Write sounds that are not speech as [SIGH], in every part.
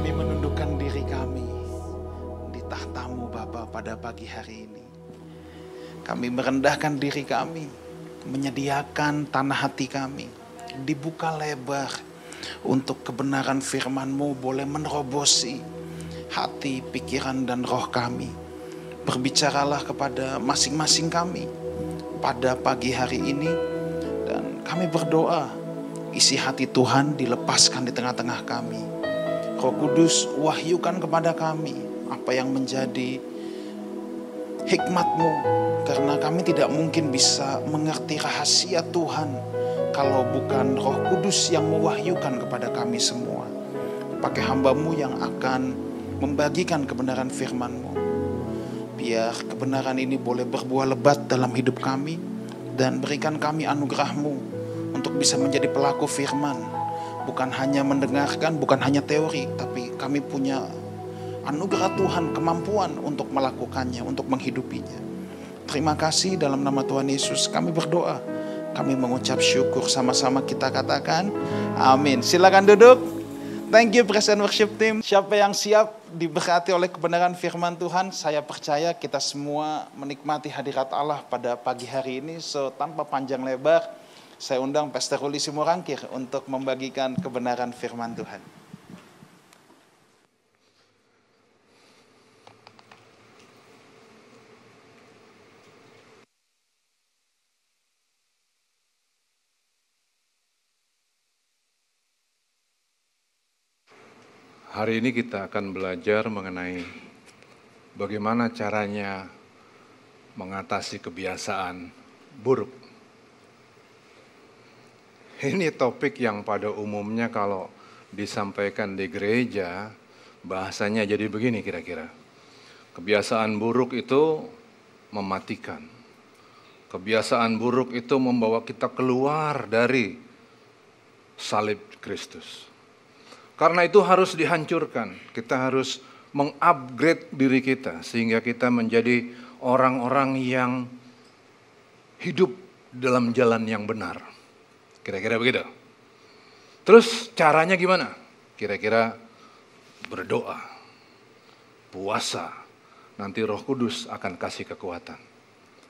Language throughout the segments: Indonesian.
Kami menundukkan diri kami di tahtamu Bapa pada pagi hari ini. Kami merendahkan diri kami, menyediakan tanah hati kami, dibuka lebar untuk kebenaran firman-Mu boleh menerobosi hati, pikiran, dan roh kami. Berbicaralah kepada masing-masing kami pada pagi hari ini dan kami berdoa isi hati Tuhan dilepaskan di tengah-tengah kami. Roh Kudus wahyukan kepada kami apa yang menjadi hikmat-Mu karena kami tidak mungkin bisa mengerti rahasia Tuhan kalau bukan Roh Kudus yang mewahyukan kepada kami semua. Pakai hambamu yang akan membagikan kebenaran firman-Mu. Biar kebenaran ini boleh berbuah lebat dalam hidup kami dan berikan kami anugerah-Mu untuk bisa menjadi pelaku firman. Bukan hanya mendengarkan, bukan hanya teori, tapi kami punya anugerah Tuhan, kemampuan untuk melakukannya, untuk menghidupinya. Terima kasih dalam nama Tuhan Yesus kami berdoa. Kami mengucap syukur sama-sama kita katakan amin. Silakan duduk. Thank you present worship team. Siapa yang siap diberkati oleh kebenaran firman Tuhan, saya percaya kita semua menikmati hadirat Allah pada pagi hari ini. So tanpa panjang lebar, saya undang Pastor Ruli Simorangkir untuk membagikan kebenaran firman Tuhan. Hari ini kita akan belajar mengenai bagaimana caranya mengatasi kebiasaan buruk. Ini topik yang pada umumnya kalau disampaikan di gereja, bahasanya jadi begini kira-kira. Kebiasaan buruk itu mematikan. Kebiasaan buruk itu membawa kita keluar dari salib Kristus. Karena itu harus dihancurkan. Kita harus mengupgrade diri kita sehingga kita menjadi orang-orang yang hidup dalam jalan yang benar. Kira-kira begitu. Terus caranya gimana? Kira-kira berdoa, puasa, nanti Roh Kudus akan kasih kekuatan.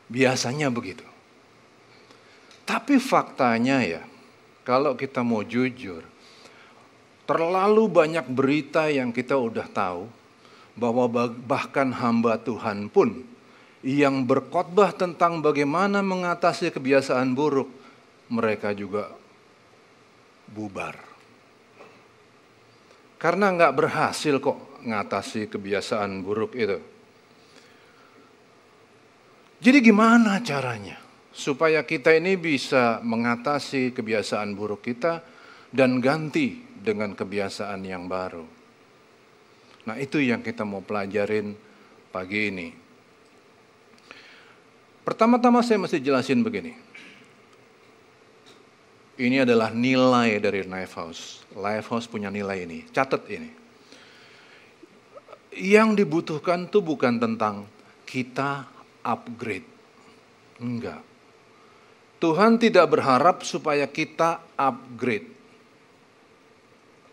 Biasanya begitu. Tapi faktanya ya, kalau kita mau jujur, Terlalu banyak berita yang kita udah tahu bahwa bahkan hamba Tuhan pun yang berkhotbah tentang bagaimana mengatasi kebiasaan buruk, mereka juga bubar. Karena nggak berhasil kok ngatasi kebiasaan buruk itu. Jadi gimana caranya supaya kita ini bisa mengatasi kebiasaan buruk kita dan ganti dengan kebiasaan yang baru. Nah, itu yang kita mau pelajarin pagi ini. Pertama-tama saya mesti jelasin begini. Ini adalah nilai dari Lifehouse. Lifehouse punya nilai ini. Catat ini. Yang dibutuhkan tuh bukan tentang kita upgrade. Enggak. Tuhan tidak berharap supaya kita upgrade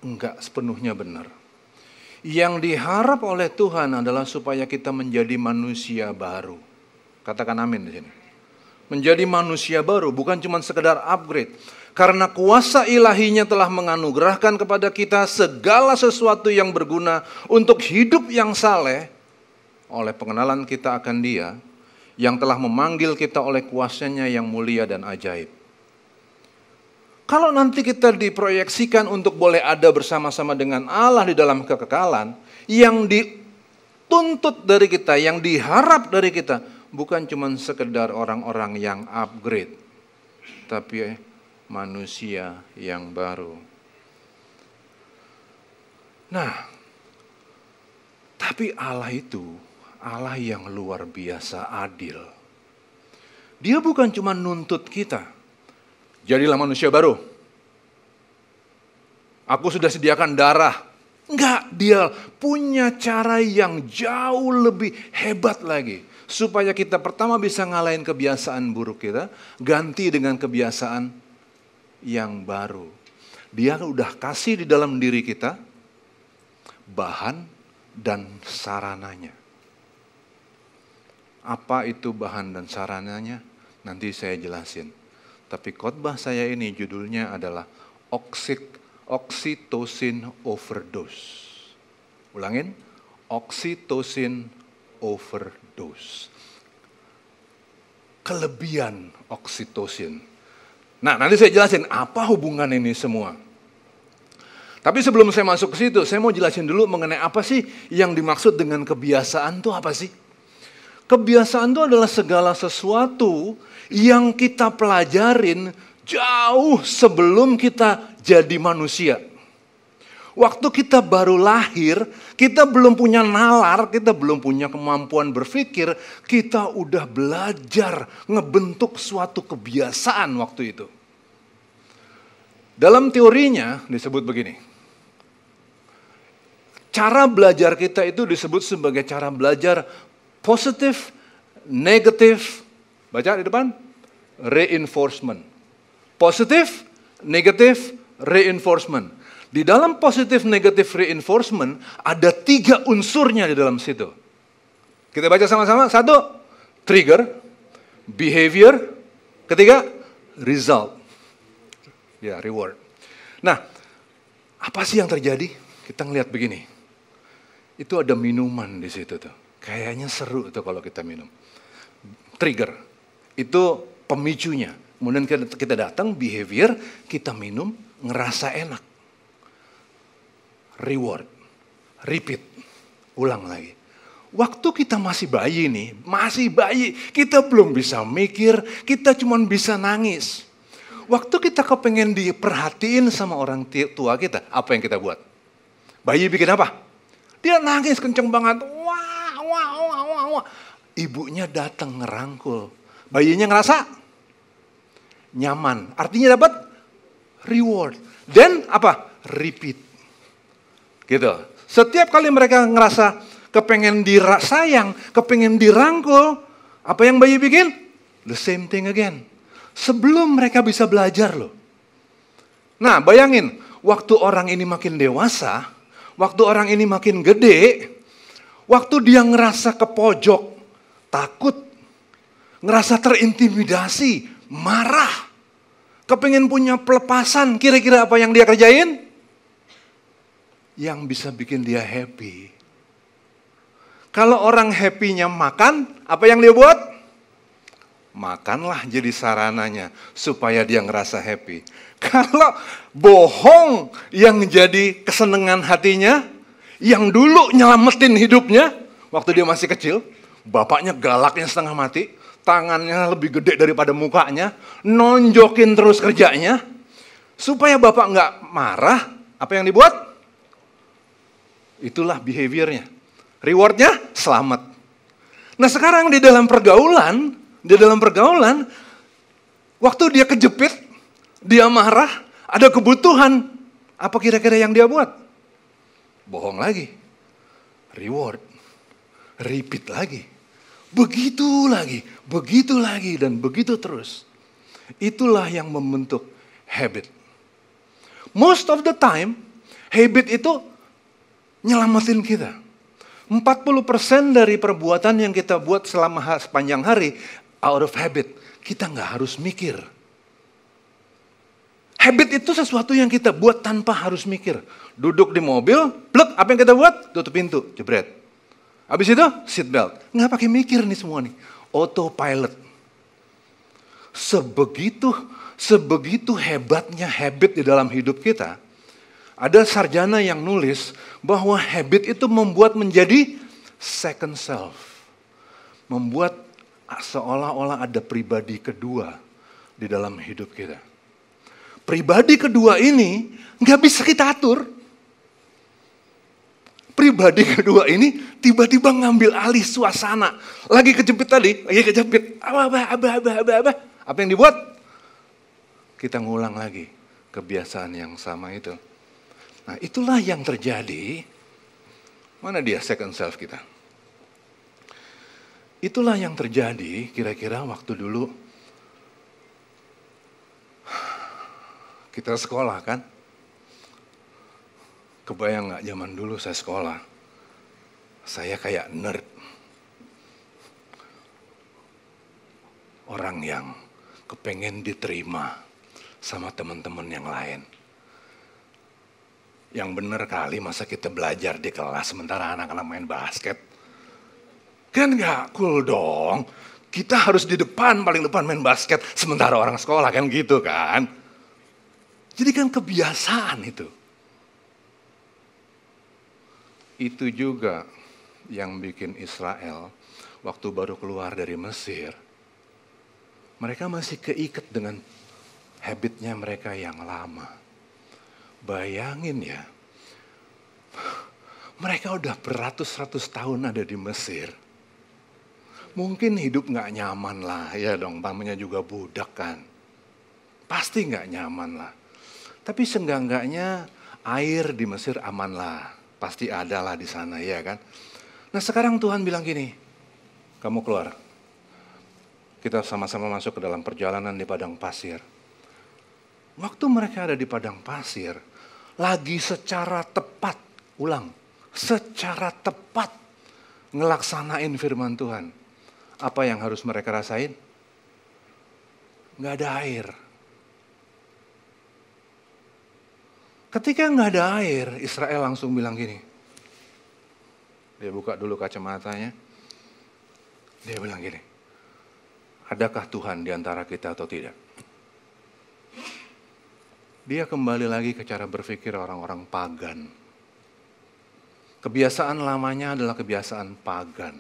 enggak sepenuhnya benar. Yang diharap oleh Tuhan adalah supaya kita menjadi manusia baru. Katakan amin di sini. Menjadi manusia baru bukan cuma sekedar upgrade. Karena kuasa ilahinya telah menganugerahkan kepada kita segala sesuatu yang berguna untuk hidup yang saleh oleh pengenalan kita akan dia yang telah memanggil kita oleh kuasanya yang mulia dan ajaib. Kalau nanti kita diproyeksikan untuk boleh ada bersama-sama dengan Allah di dalam kekekalan, yang dituntut dari kita, yang diharap dari kita, bukan cuma sekedar orang-orang yang upgrade, tapi manusia yang baru. Nah, tapi Allah itu Allah yang luar biasa adil. Dia bukan cuma nuntut kita, jadilah manusia baru. Aku sudah sediakan darah. Enggak, dia punya cara yang jauh lebih hebat lagi. Supaya kita pertama bisa ngalahin kebiasaan buruk kita, ganti dengan kebiasaan yang baru. Dia udah kasih di dalam diri kita bahan dan sarananya. Apa itu bahan dan sarananya? Nanti saya jelasin. Tapi khotbah saya ini judulnya adalah Oxid, Oxytocin Overdose. Ulangin, Oxytocin Overdose. Kelebihan oksitosin. Nah, nanti saya jelasin apa hubungan ini semua. Tapi sebelum saya masuk ke situ, saya mau jelasin dulu mengenai apa sih yang dimaksud dengan kebiasaan itu apa sih? Kebiasaan itu adalah segala sesuatu yang kita pelajarin jauh sebelum kita jadi manusia. Waktu kita baru lahir, kita belum punya nalar, kita belum punya kemampuan berpikir, kita udah belajar ngebentuk suatu kebiasaan waktu itu. Dalam teorinya disebut begini. Cara belajar kita itu disebut sebagai cara belajar positif, negatif, baca di depan, reinforcement. Positif, negatif, reinforcement. Di dalam positif negatif reinforcement ada tiga unsurnya di dalam situ. Kita baca sama-sama. Satu, trigger, behavior. Ketiga, result. Ya, reward. Nah, apa sih yang terjadi? Kita ngeliat begini. Itu ada minuman di situ tuh. Kayaknya seru tuh kalau kita minum. Trigger. Itu pemicunya. Kemudian kita datang, behavior, kita minum, ngerasa enak reward, repeat, ulang lagi. Waktu kita masih bayi nih, masih bayi, kita belum bisa mikir, kita cuma bisa nangis. Waktu kita kepengen diperhatiin sama orang tua kita, apa yang kita buat? Bayi bikin apa? Dia nangis kenceng banget, wah, wah, wah, wah, wah. Ibunya datang ngerangkul. Bayinya ngerasa nyaman. Artinya dapat reward. Dan apa? Repeat. Gitu. Setiap kali mereka ngerasa kepengen dirasayang, kepengen dirangkul, apa yang bayi bikin? The same thing again. Sebelum mereka bisa belajar loh. Nah bayangin, waktu orang ini makin dewasa, waktu orang ini makin gede, waktu dia ngerasa ke pojok, takut, ngerasa terintimidasi, marah, kepengen punya pelepasan, kira-kira apa yang dia kerjain? Yang bisa bikin dia happy. Kalau orang happy-nya makan, apa yang dia buat? Makanlah jadi sarananya supaya dia ngerasa happy. [LAUGHS] Kalau bohong yang jadi kesenangan hatinya, yang dulu nyelamatin hidupnya waktu dia masih kecil, bapaknya galaknya setengah mati, tangannya lebih gede daripada mukanya, nonjokin terus kerjanya, supaya bapak nggak marah, apa yang dibuat? Itulah behaviornya. Rewardnya selamat. Nah sekarang di dalam pergaulan, di dalam pergaulan, waktu dia kejepit, dia marah, ada kebutuhan, apa kira-kira yang dia buat? Bohong lagi. Reward. Repeat lagi. Begitu lagi, begitu lagi, dan begitu terus. Itulah yang membentuk habit. Most of the time, habit itu nyelamatin kita. 40% dari perbuatan yang kita buat selama sepanjang hari out of habit. Kita nggak harus mikir. Habit itu sesuatu yang kita buat tanpa harus mikir. Duduk di mobil, plek, apa yang kita buat? Tutup pintu, jebret. Habis itu seat belt. Nggak pakai mikir nih semua nih. Autopilot. Sebegitu sebegitu hebatnya habit di dalam hidup kita, ada sarjana yang nulis bahwa habit itu membuat menjadi second self. Membuat seolah-olah ada pribadi kedua di dalam hidup kita. Pribadi kedua ini nggak bisa kita atur. Pribadi kedua ini tiba-tiba ngambil alih suasana. Lagi kejepit tadi, lagi kejepit. Apa, apa, apa, apa, apa, apa. Apa yang dibuat? Kita ngulang lagi kebiasaan yang sama itu. Nah itulah yang terjadi. Mana dia second self kita? Itulah yang terjadi kira-kira waktu dulu kita sekolah kan. Kebayang nggak zaman dulu saya sekolah, saya kayak nerd. Orang yang kepengen diterima sama teman-teman yang lain. Yang bener kali masa kita belajar di kelas sementara anak-anak main basket. Kan gak cool dong. Kita harus di depan, paling depan main basket sementara orang sekolah kan gitu kan. Jadi kan kebiasaan itu. Itu juga yang bikin Israel waktu baru keluar dari Mesir. Mereka masih keikat dengan habitnya mereka yang lama. Bayangin ya, mereka udah beratus-ratus tahun ada di Mesir. Mungkin hidup nggak nyaman lah, ya dong, pamannya juga budak kan. Pasti nggak nyaman lah. Tapi seenggak-enggaknya air di Mesir aman lah. Pasti ada lah di sana, ya kan. Nah sekarang Tuhan bilang gini, kamu keluar. Kita sama-sama masuk ke dalam perjalanan di padang pasir Waktu mereka ada di padang pasir, lagi secara tepat, ulang, secara tepat ngelaksanain firman Tuhan. Apa yang harus mereka rasain? Nggak ada air. Ketika nggak ada air, Israel langsung bilang gini. Dia buka dulu kacamatanya. Dia bilang gini, adakah Tuhan di antara kita atau tidak? Dia kembali lagi ke cara berpikir orang-orang pagan. Kebiasaan lamanya adalah kebiasaan pagan.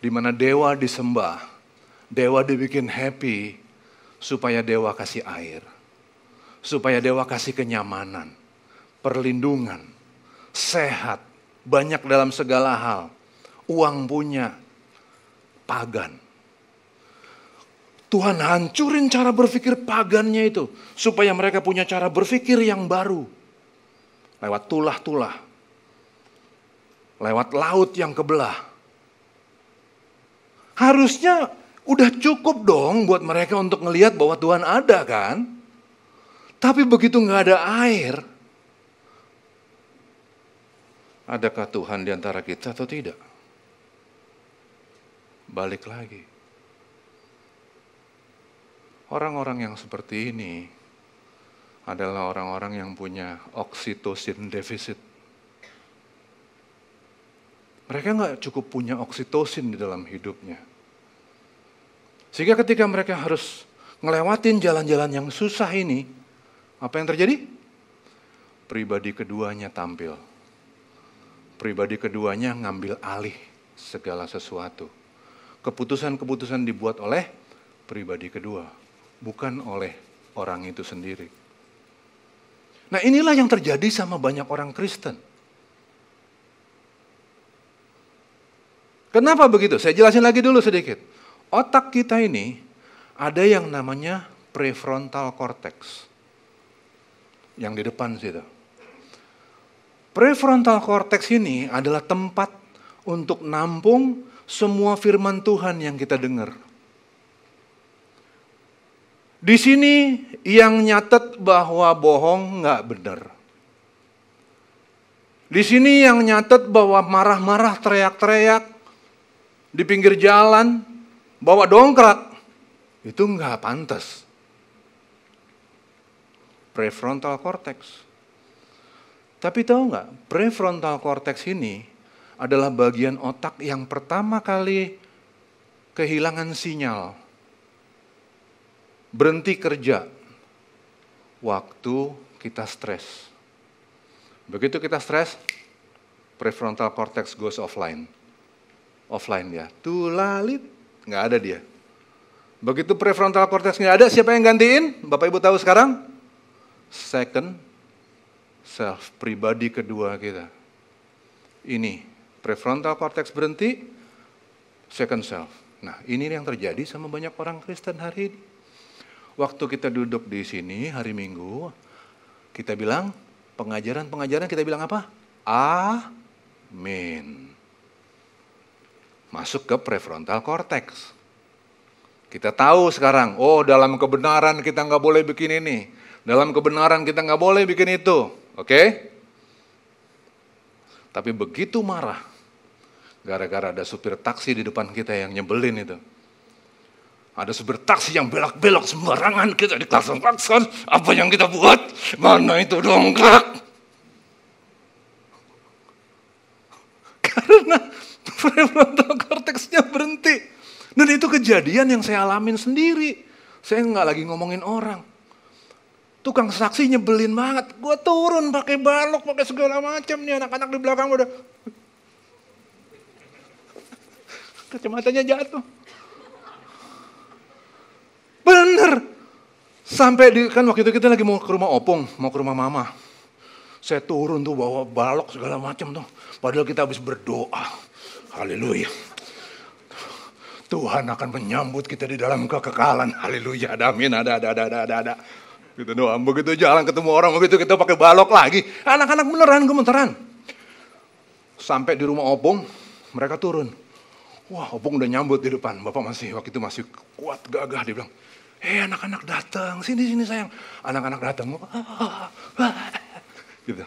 Di mana dewa disembah, dewa dibikin happy supaya dewa kasih air. Supaya dewa kasih kenyamanan, perlindungan, sehat, banyak dalam segala hal. Uang punya, pagan Tuhan hancurin cara berpikir pagannya itu. Supaya mereka punya cara berpikir yang baru. Lewat tulah-tulah. Lewat laut yang kebelah. Harusnya udah cukup dong buat mereka untuk ngelihat bahwa Tuhan ada kan. Tapi begitu nggak ada air. Adakah Tuhan di antara kita atau tidak? Balik lagi Orang-orang yang seperti ini adalah orang-orang yang punya oksitosin defisit. Mereka nggak cukup punya oksitosin di dalam hidupnya. Sehingga ketika mereka harus ngelewatin jalan-jalan yang susah ini, apa yang terjadi? Pribadi keduanya tampil. Pribadi keduanya ngambil alih segala sesuatu. Keputusan-keputusan dibuat oleh pribadi kedua bukan oleh orang itu sendiri. Nah inilah yang terjadi sama banyak orang Kristen. Kenapa begitu? Saya jelasin lagi dulu sedikit. Otak kita ini ada yang namanya prefrontal cortex. Yang di depan situ. Prefrontal cortex ini adalah tempat untuk nampung semua firman Tuhan yang kita dengar. Di sini yang nyatet bahwa bohong nggak benar. Di sini yang nyatet bahwa marah-marah teriak-teriak di pinggir jalan, bawa dongkrak, itu nggak pantas. Prefrontal cortex. Tapi tahu nggak, prefrontal cortex ini adalah bagian otak yang pertama kali kehilangan sinyal berhenti kerja waktu kita stres. Begitu kita stres, prefrontal cortex goes offline. Offline ya, tulalit, nggak ada dia. Begitu prefrontal cortex nggak ada, siapa yang gantiin? Bapak Ibu tahu sekarang? Second self, pribadi kedua kita. Ini, prefrontal cortex berhenti, second self. Nah, ini yang terjadi sama banyak orang Kristen hari ini. Waktu kita duduk di sini hari Minggu, kita bilang pengajaran-pengajaran kita bilang apa? Amin. Masuk ke prefrontal cortex. Kita tahu sekarang, oh dalam kebenaran kita nggak boleh bikin ini. Dalam kebenaran kita nggak boleh bikin itu. Oke? Okay? Tapi begitu marah, gara-gara ada supir taksi di depan kita yang nyebelin itu. Ada supir taksi yang belok-belok sembarangan kita diklakson-klakson. Apa yang kita buat? Mana itu dongkrak? Karena prefrontal cortexnya berhenti. Dan itu kejadian yang saya alamin sendiri. Saya nggak lagi ngomongin orang. Tukang saksi nyebelin banget. Gue turun pakai balok, pakai segala macam nih anak-anak di belakang udah. Kacamatanya jatuh. Bener. Sampai di, kan waktu itu kita lagi mau ke rumah opung, mau ke rumah mama. Saya turun tuh bawa balok segala macam tuh. Padahal kita habis berdoa. Haleluya. Tuhan akan menyambut kita di dalam kekekalan. Haleluya. Ada amin. Ada, ada, ada, ada, ada. Gitu doang. Begitu jalan ketemu orang, begitu kita pakai balok lagi. Anak-anak beneran gemeteran. Sampai di rumah opung, mereka turun. Wah, opung udah nyambut di depan. Bapak masih, waktu itu masih kuat, gagah. Dia bilang, hei anak-anak datang, sini, sini sayang. Anak-anak datang. [LAUGHS] Gitu.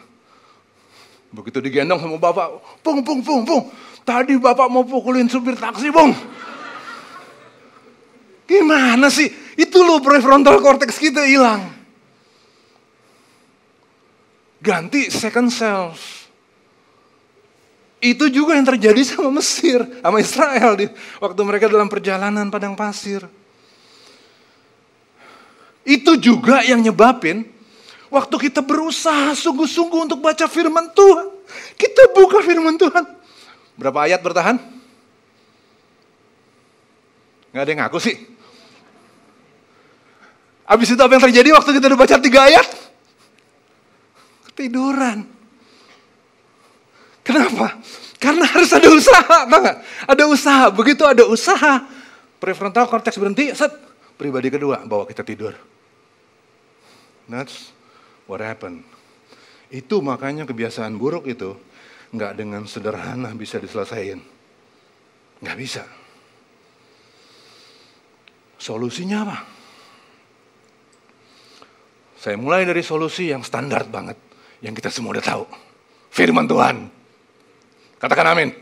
Begitu digendong sama bapak, pung, pung, pung, pung. Tadi bapak mau pukulin supir taksi, bung. Gimana sih? Itu loh prefrontal cortex kita hilang. Ganti second self. Itu juga yang terjadi sama Mesir, sama Israel di waktu mereka dalam perjalanan padang pasir. Itu juga yang nyebabin waktu kita berusaha sungguh-sungguh untuk baca firman Tuhan. Kita buka firman Tuhan. Berapa ayat bertahan? Nggak ada yang ngaku sih. Habis itu apa yang terjadi waktu kita udah baca tiga ayat? Ketiduran. Kenapa? Karena harus ada usaha, tau Ada usaha. Begitu ada usaha, prefrontal cortex berhenti, set. Pribadi kedua bawa kita tidur. That's what happened. Itu makanya kebiasaan buruk itu nggak dengan sederhana bisa diselesaikan. Nggak bisa. Solusinya apa? Saya mulai dari solusi yang standar banget, yang kita semua udah tahu. Firman Tuhan. Katakan amin.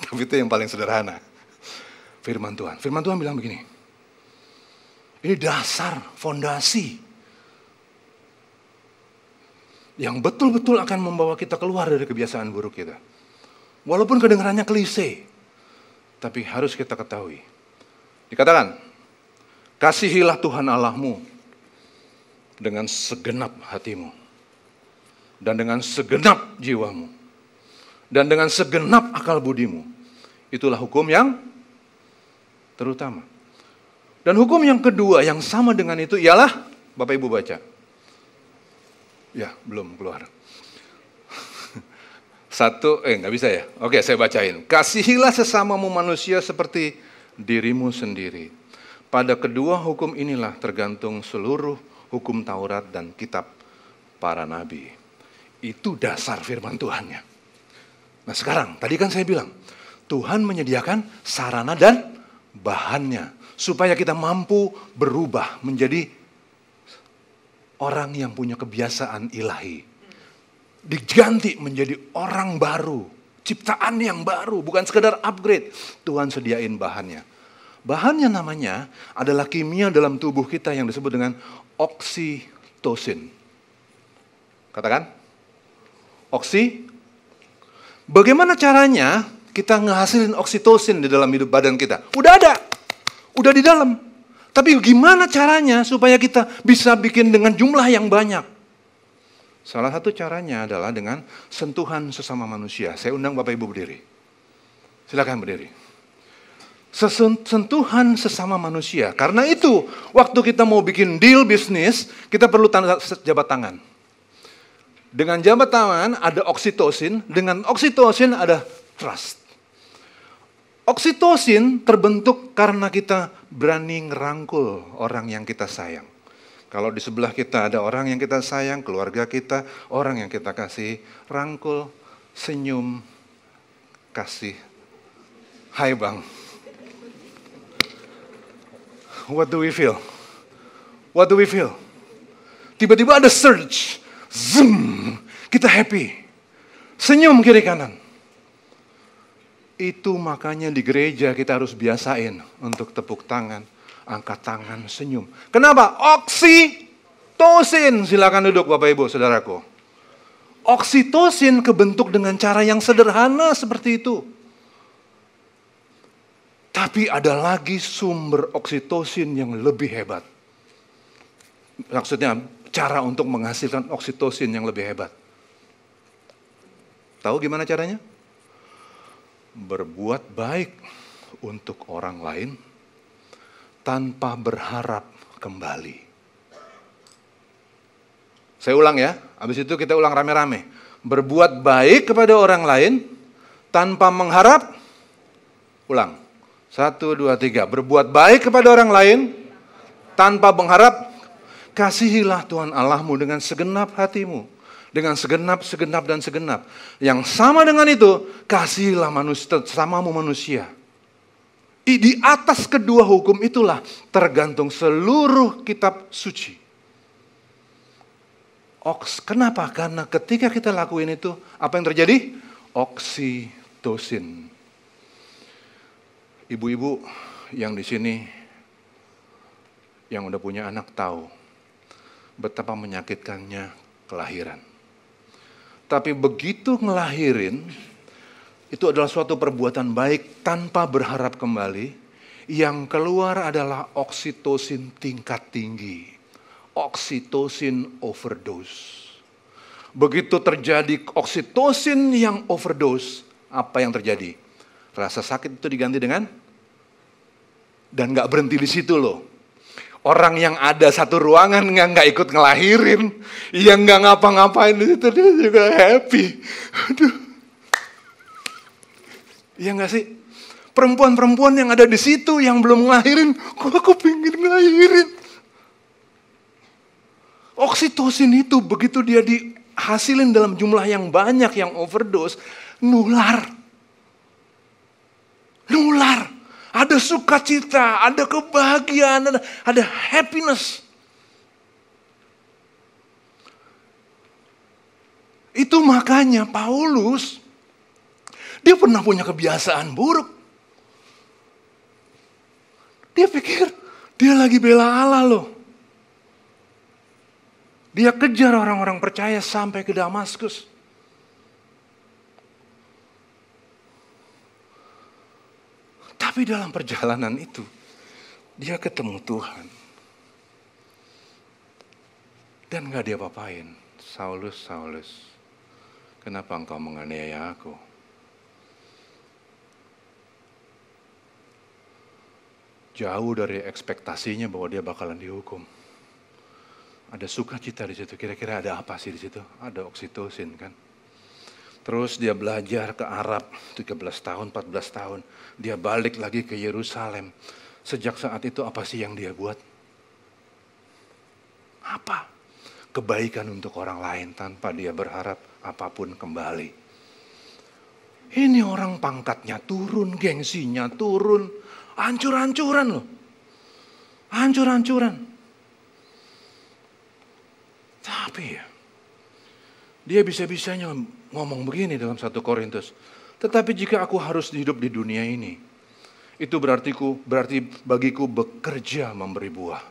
Tapi itu yang paling sederhana. Firman Tuhan. Firman Tuhan bilang begini. Ini dasar, fondasi. Yang betul-betul akan membawa kita keluar dari kebiasaan buruk kita. Walaupun kedengarannya klise. Tapi harus kita ketahui. Dikatakan, kasihilah Tuhan Allahmu dengan segenap hatimu. Dan dengan segenap jiwamu. Dan dengan segenap akal budimu. Itulah hukum yang terutama. Dan hukum yang kedua yang sama dengan itu ialah, Bapak Ibu baca. Ya, belum keluar. [LAUGHS] Satu, eh nggak bisa ya? Oke, saya bacain. Kasihilah sesamamu manusia seperti dirimu sendiri. Pada kedua hukum inilah tergantung seluruh hukum Taurat dan kitab para nabi. Itu dasar firman Tuhannya. Nah sekarang, tadi kan saya bilang, Tuhan menyediakan sarana dan bahannya supaya kita mampu berubah menjadi orang yang punya kebiasaan ilahi. Diganti menjadi orang baru, ciptaan yang baru, bukan sekedar upgrade. Tuhan sediain bahannya. Bahannya namanya adalah kimia dalam tubuh kita yang disebut dengan oksitosin. Katakan? Oksi. Bagaimana caranya kita ngehasilin oksitosin di dalam hidup badan kita? Udah ada. Udah di dalam. Tapi gimana caranya supaya kita bisa bikin dengan jumlah yang banyak? Salah satu caranya adalah dengan sentuhan sesama manusia. Saya undang Bapak Ibu berdiri. Silakan berdiri. Sentuhan sesama manusia. Karena itu, waktu kita mau bikin deal bisnis, kita perlu tanda jabat tangan. Dengan jabat tangan ada oksitosin, dengan oksitosin ada trust. Oksitosin terbentuk karena kita berani ngerangkul orang yang kita sayang. Kalau di sebelah kita ada orang yang kita sayang, keluarga kita, orang yang kita kasih, rangkul, senyum, kasih. Hai bang. What do we feel? What do we feel? Tiba-tiba ada surge. Zoom. Kita happy. Senyum kiri kanan. Itu makanya di gereja kita harus biasain untuk tepuk tangan, angkat tangan, senyum. Kenapa? Oksitosin. Silakan duduk Bapak Ibu, Saudaraku. Oksitosin kebentuk dengan cara yang sederhana seperti itu. Tapi ada lagi sumber oksitosin yang lebih hebat. Maksudnya cara untuk menghasilkan oksitosin yang lebih hebat. Tahu gimana caranya? Berbuat baik untuk orang lain tanpa berharap kembali. Saya ulang ya, habis itu kita ulang rame-rame. Berbuat baik kepada orang lain tanpa mengharap, ulang. Satu, dua, tiga. Berbuat baik kepada orang lain tanpa mengharap, kasihilah Tuhan Allahmu dengan segenap hatimu dengan segenap, segenap, dan segenap. Yang sama dengan itu, kasihilah manusia, samamu manusia. Di atas kedua hukum itulah tergantung seluruh kitab suci. Oks, kenapa? Karena ketika kita lakuin itu, apa yang terjadi? Oksitosin. Ibu-ibu yang di sini, yang udah punya anak tahu betapa menyakitkannya kelahiran. Tapi begitu ngelahirin, itu adalah suatu perbuatan baik tanpa berharap kembali. Yang keluar adalah oksitosin tingkat tinggi. Oksitosin overdose. Begitu terjadi oksitosin yang overdose, apa yang terjadi? Rasa sakit itu diganti dengan dan nggak berhenti di situ loh. Orang yang ada satu ruangan nggak nggak ikut ngelahirin, yang nggak ngapa-ngapain di situ dia juga happy. Aduh. Iya nggak sih? Perempuan-perempuan yang ada di situ yang belum ngelahirin, kok aku pengen ngelahirin. Oksitosin itu begitu dia dihasilin dalam jumlah yang banyak yang overdose, nular. Nular. Ada sukacita, ada kebahagiaan, ada, ada happiness. Itu makanya Paulus, dia pernah punya kebiasaan buruk. Dia pikir dia lagi bela Allah loh. Dia kejar orang-orang percaya sampai ke Damaskus. Tapi dalam perjalanan itu, dia ketemu Tuhan. Dan gak dia papain. Saulus, Saulus, kenapa engkau menganiaya aku? Jauh dari ekspektasinya bahwa dia bakalan dihukum. Ada sukacita di situ. Kira-kira ada apa sih di situ? Ada oksitosin kan? Terus dia belajar ke Arab 13 tahun, 14 tahun. Dia balik lagi ke Yerusalem. Sejak saat itu apa sih yang dia buat? Apa? Kebaikan untuk orang lain tanpa dia berharap apa pun kembali. Ini orang pangkatnya turun, gengsinya turun. Hancur-hancuran loh. Hancur-hancuran. Tapi ya, dia bisa-bisanya ngomong begini dalam satu Korintus. Tetapi jika aku harus hidup di dunia ini, itu berarti ku, berarti bagiku bekerja memberi buah.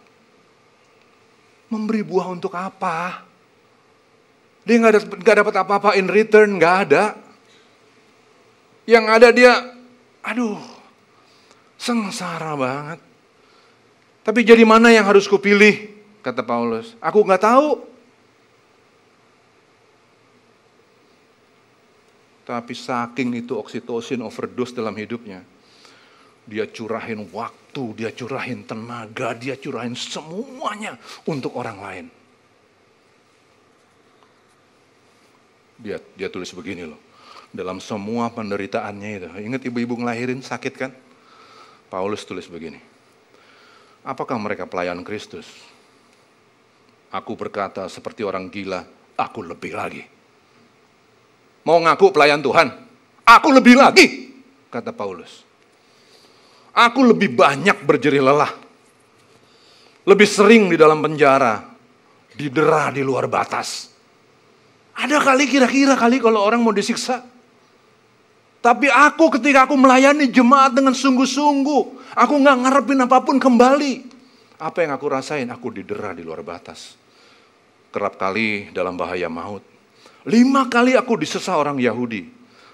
Memberi buah untuk apa? Dia nggak dapat apa-apa in return, nggak ada. Yang ada dia, aduh, sengsara banget. Tapi jadi mana yang harus kupilih? Kata Paulus. Aku nggak tahu. Tapi saking itu oksitosin overdose dalam hidupnya. Dia curahin waktu, dia curahin tenaga, dia curahin semuanya untuk orang lain. Dia dia tulis begini loh. Dalam semua penderitaannya itu. Ingat ibu-ibu ngelahirin sakit kan? Paulus tulis begini. Apakah mereka pelayan Kristus? Aku berkata seperti orang gila, aku lebih lagi mau ngaku pelayan Tuhan. Aku lebih lagi, kata Paulus. Aku lebih banyak berjerih lelah. Lebih sering di dalam penjara, didera di luar batas. Ada kali kira-kira kali kalau orang mau disiksa. Tapi aku ketika aku melayani jemaat dengan sungguh-sungguh. Aku nggak ngarepin apa pun kembali. Apa yang aku rasain? Aku didera di luar batas. Kerap kali dalam bahaya maut. Lima kali aku disesah orang Yahudi.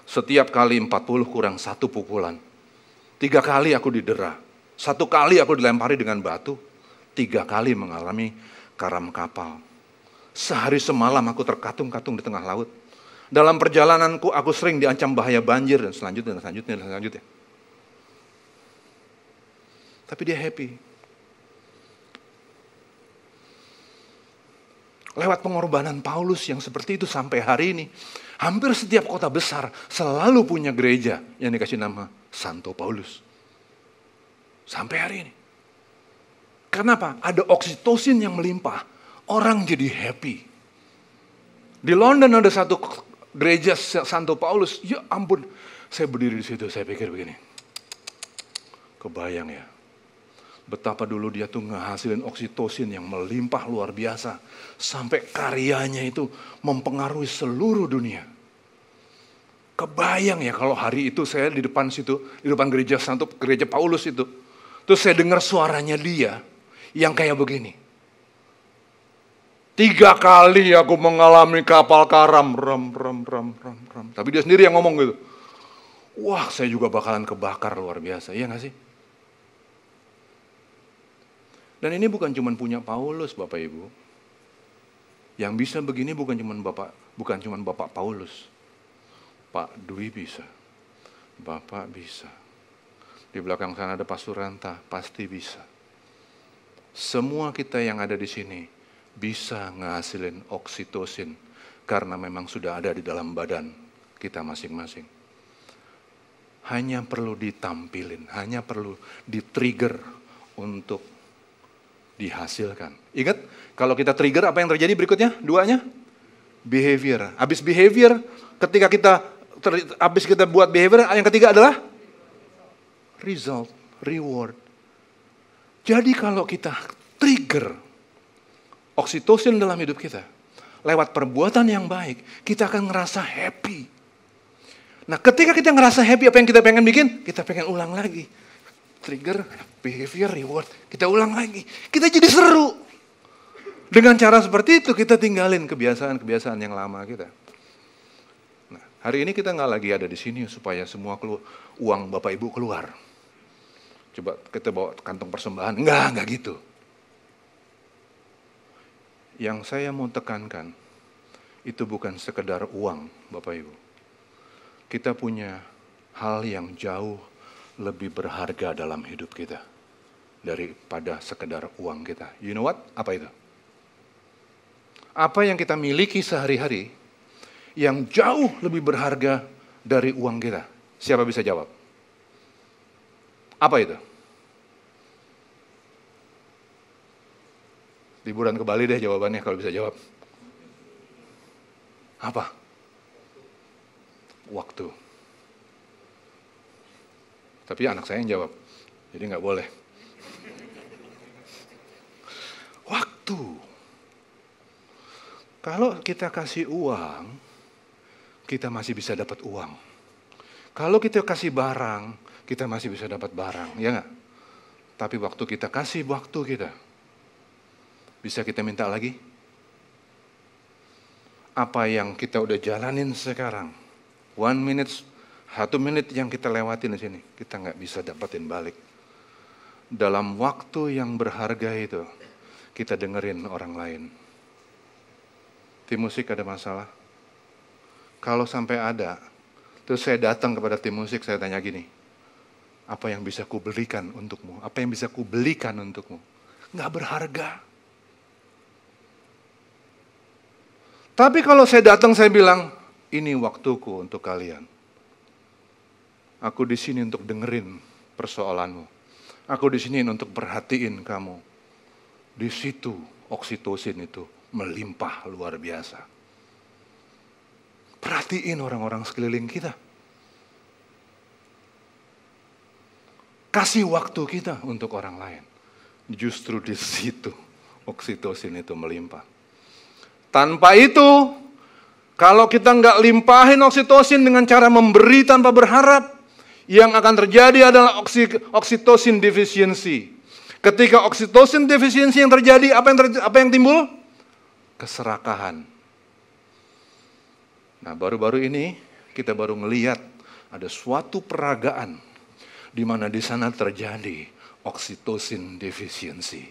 Setiap kali empat puluh kurang satu pukulan. Tiga kali aku didera. Satu kali aku dilempari dengan batu. Tiga kali mengalami karam kapal. Sehari semalam aku terkatung-katung di tengah laut. Dalam perjalananku aku sering diancam bahaya banjir dan selanjutnya dan selanjutnya dan selanjutnya. Tapi dia happy. Lewat pengorbanan Paulus yang seperti itu sampai hari ini. Hampir setiap kota besar selalu punya gereja yang dikasih nama Santo Paulus. Sampai hari ini. Kenapa? Ada oksitosin yang melimpah. Orang jadi happy. Di London ada satu gereja Santo Paulus. Ya ampun, saya berdiri di situ, saya pikir begini. Kebayang ya, Betapa dulu dia tuh ngehasilin oksitosin yang melimpah luar biasa. Sampai karyanya itu mempengaruhi seluruh dunia. Kebayang ya kalau hari itu saya di depan situ, di depan gereja Santo, gereja Paulus itu. Terus saya dengar suaranya dia yang kayak begini. Tiga kali aku mengalami kapal karam, ram, ram, ram, ram, ram. Tapi dia sendiri yang ngomong gitu. Wah, saya juga bakalan kebakar luar biasa, iya gak sih? Dan ini bukan cuma punya Paulus, Bapak Ibu. Yang bisa begini bukan cuma Bapak, bukan cuma Bapak Paulus. Pak Dwi bisa. Bapak bisa. Di belakang sana ada Pak Suranta, pasti bisa. Semua kita yang ada di sini bisa ngehasilin oksitosin karena memang sudah ada di dalam badan kita masing-masing. Hanya perlu ditampilin, hanya perlu di-trigger untuk dihasilkan. Ingat, kalau kita trigger apa yang terjadi berikutnya? Duanya? Behavior. Habis behavior, ketika kita habis kita buat behavior, yang ketiga adalah result, reward. Jadi kalau kita trigger oksitosin dalam hidup kita, lewat perbuatan yang baik, kita akan ngerasa happy. Nah ketika kita ngerasa happy, apa yang kita pengen bikin? Kita pengen ulang lagi trigger, behavior, reward. Kita ulang lagi. Kita jadi seru. Dengan cara seperti itu kita tinggalin kebiasaan-kebiasaan yang lama kita. Nah, hari ini kita nggak lagi ada di sini supaya semua keluar, uang Bapak Ibu keluar. Coba kita bawa kantong persembahan. Enggak, enggak gitu. Yang saya mau tekankan, itu bukan sekedar uang Bapak Ibu. Kita punya hal yang jauh lebih berharga dalam hidup kita daripada sekedar uang kita. You know what? Apa itu? Apa yang kita miliki sehari-hari yang jauh lebih berharga dari uang kita? Siapa bisa jawab? Apa itu? Liburan ke Bali deh jawabannya kalau bisa jawab. Apa? Waktu. Tapi anak saya yang jawab. Jadi nggak boleh. Waktu. Kalau kita kasih uang, kita masih bisa dapat uang. Kalau kita kasih barang, kita masih bisa dapat barang, ya nggak? Tapi waktu kita kasih waktu kita, bisa kita minta lagi? Apa yang kita udah jalanin sekarang, one minute satu menit yang kita lewatin di sini, kita nggak bisa dapetin balik. Dalam waktu yang berharga itu, kita dengerin orang lain. Tim musik ada masalah? Kalau sampai ada, terus saya datang kepada tim musik, saya tanya gini, apa yang bisa kubelikan untukmu? Apa yang bisa kubelikan untukmu? Nggak berharga. Tapi kalau saya datang, saya bilang, ini waktuku untuk kalian Aku di sini untuk dengerin persoalanmu. Aku di sini untuk perhatiin kamu. Di situ oksitosin itu melimpah luar biasa. Perhatiin orang-orang sekeliling kita. Kasih waktu kita untuk orang lain. Justru di situ oksitosin itu melimpah. Tanpa itu, Kalau kita nggak limpahin oksitosin dengan cara memberi tanpa berharap, yang akan terjadi adalah oksitosin deficiency. Ketika oksitosin defisiensi yang terjadi, apa yang terjadi, apa yang timbul? Keserakahan. Nah, baru-baru ini kita baru melihat ada suatu peragaan di mana di sana terjadi oksitosin defisiensi.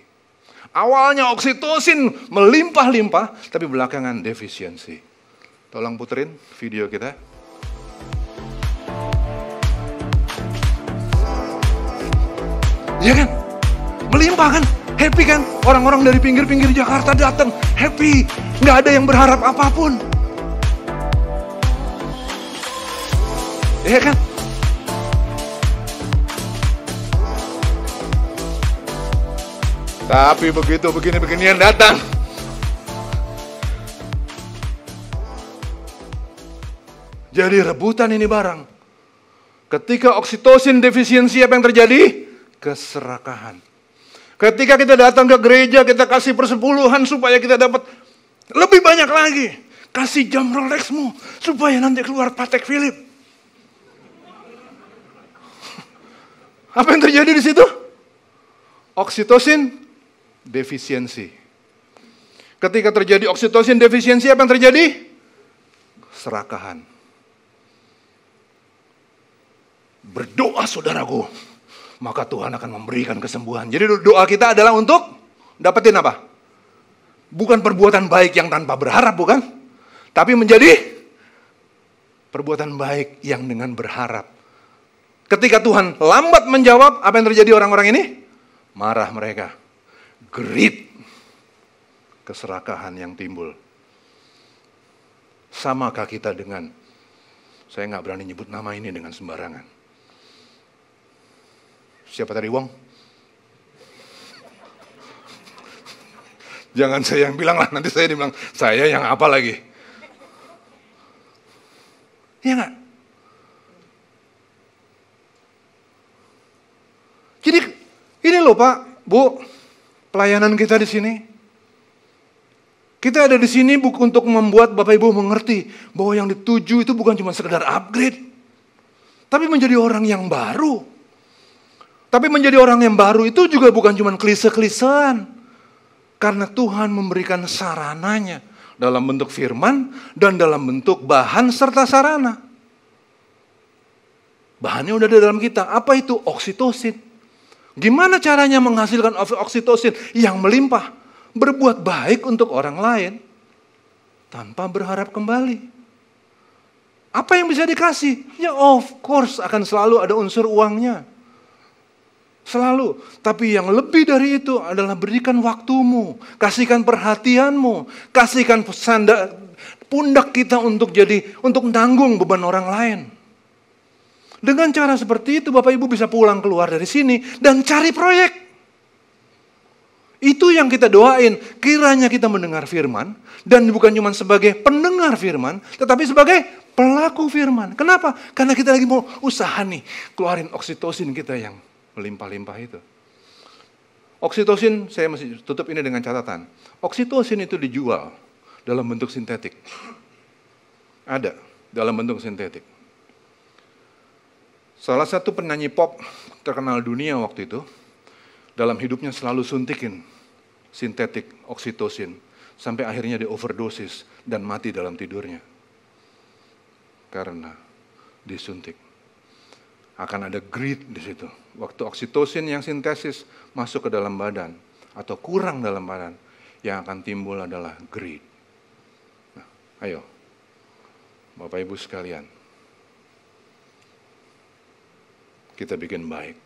Awalnya oksitosin melimpah-limpah, tapi belakangan defisiensi. Tolong puterin video kita. Ya kan? Melimpah kan? Happy kan? Orang-orang dari pinggir-pinggir Jakarta datang, happy. Nggak ada yang berharap apa pun. Ya kan? Tapi begitu begini-beginian datang. Jadi rebutan ini barang. Ketika oksitosin defisiensi apa yang terjadi? Keserakahan. Ketika kita datang ke gereja, kita kasih persepuluhan supaya kita dapat lebih banyak lagi. Kasih jam Rolexmu supaya nanti keluar Patek Philip. [LAUGHS] Apa yang terjadi di situ? Oksitosin defisiensi. Ketika terjadi oksitosin defisiensi, apa yang terjadi? Serakahan. Berdoa saudaraku maka Tuhan akan memberikan kesembuhan. Jadi doa kita adalah untuk dapetin apa? Bukan perbuatan baik yang tanpa berharap, bukan? Tapi menjadi perbuatan baik yang dengan berharap. Ketika Tuhan lambat menjawab, apa yang terjadi orang-orang ini? Marah mereka. Gerit. Keserakahan yang timbul. Samakah kita dengan, saya nggak berani nyebut nama ini dengan sembarangan Siapa tadi Wong? Jangan saya yang bilang lah, nanti saya dibilang, saya yang apa lagi? Iya nggak? Jadi ini loh Pak, Bu, pelayanan kita di sini. Kita ada di sini bukan untuk membuat Bapak Ibu mengerti bahwa yang dituju itu bukan cuma sekedar upgrade, tapi menjadi orang yang baru. Tapi menjadi orang yang baru itu juga bukan cuma klise-klisean. Karena Tuhan memberikan sarananya dalam bentuk firman dan dalam bentuk bahan serta sarana. Bahannya udah ada dalam kita. Apa itu? Oksitosin. Gimana caranya menghasilkan oksitosin yang melimpah? Berbuat baik untuk orang lain tanpa berharap kembali. Apa yang bisa dikasih? Ya of course akan selalu ada unsur uangnya. Selalu. Tapi yang lebih dari itu adalah berikan waktumu. Kasihkan perhatianmu. Kasihkan sanda, pundak kita untuk jadi, untuk tanggung beban orang lain. Dengan cara seperti itu Bapak Ibu bisa pulang keluar dari sini dan cari proyek. Itu yang kita doain. Kiranya kita mendengar firman dan bukan cuma sebagai pendengar firman, tetapi sebagai pelaku firman. Kenapa? Karena kita lagi mau usaha nih, keluarin oksitosin kita yang melimpah-limpah itu. Oksitosin, saya masih tutup ini dengan catatan. Oksitosin itu dijual dalam bentuk sintetik. Ada dalam bentuk sintetik. Salah satu penyanyi pop terkenal dunia waktu itu, dalam hidupnya selalu suntikin sintetik oksitosin, sampai akhirnya di overdosis dan mati dalam tidurnya. Karena disuntik akan ada greed di situ. Waktu oksitosin yang sintesis masuk ke dalam badan atau kurang dalam badan, yang akan timbul adalah greed. Nah, ayo, Bapak Ibu sekalian, kita bikin baik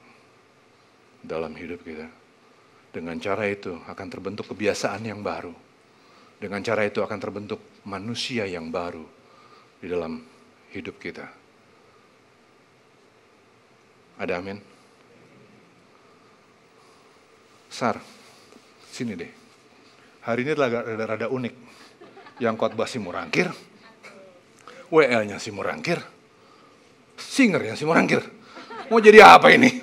dalam hidup kita. Dengan cara itu akan terbentuk kebiasaan yang baru. Dengan cara itu akan terbentuk manusia yang baru di dalam hidup kita. Ada amin? Sar, sini deh. Hari ini rada-rada unik. Yang khotbah si Murangkir, WL-nya si Murangkir, singernya si Murangkir. Mau jadi apa ini?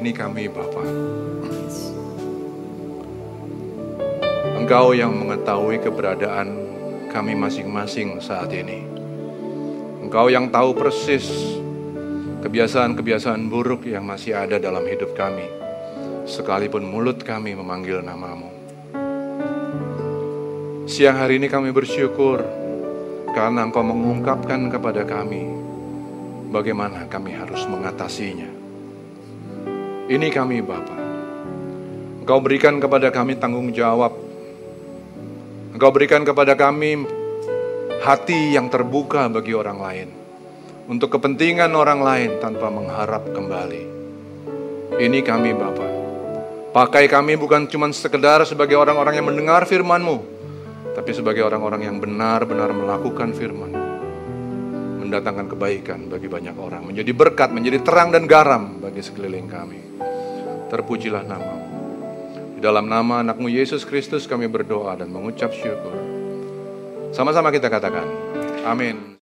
Ini kami Bapa. Engkau yang mengetahui keberadaan kami masing-masing saat ini. Engkau yang tahu persis kebiasaan-kebiasaan buruk yang masih ada dalam hidup kami. Sekalipun mulut kami memanggil namamu. Siang hari ini kami bersyukur karena Engkau mengungkapkan kepada kami bagaimana kami harus mengatasinya. Ini kami Bapa. Engkau berikan kepada kami tanggung jawab Engkau berikan kepada kami hati yang terbuka bagi orang lain. Untuk kepentingan orang lain tanpa mengharap kembali. Ini kami Bapa. Pakai kami bukan cuma sekedar sebagai orang-orang yang mendengar firman-Mu. Tapi sebagai orang-orang yang benar-benar melakukan firman Mendatangkan kebaikan bagi banyak orang. Menjadi berkat, menjadi terang dan garam bagi sekeliling kami. Terpujilah namamu. Di dalam nama anakmu Yesus Kristus kami berdoa dan mengucap syukur. Sama-sama kita katakan, amin.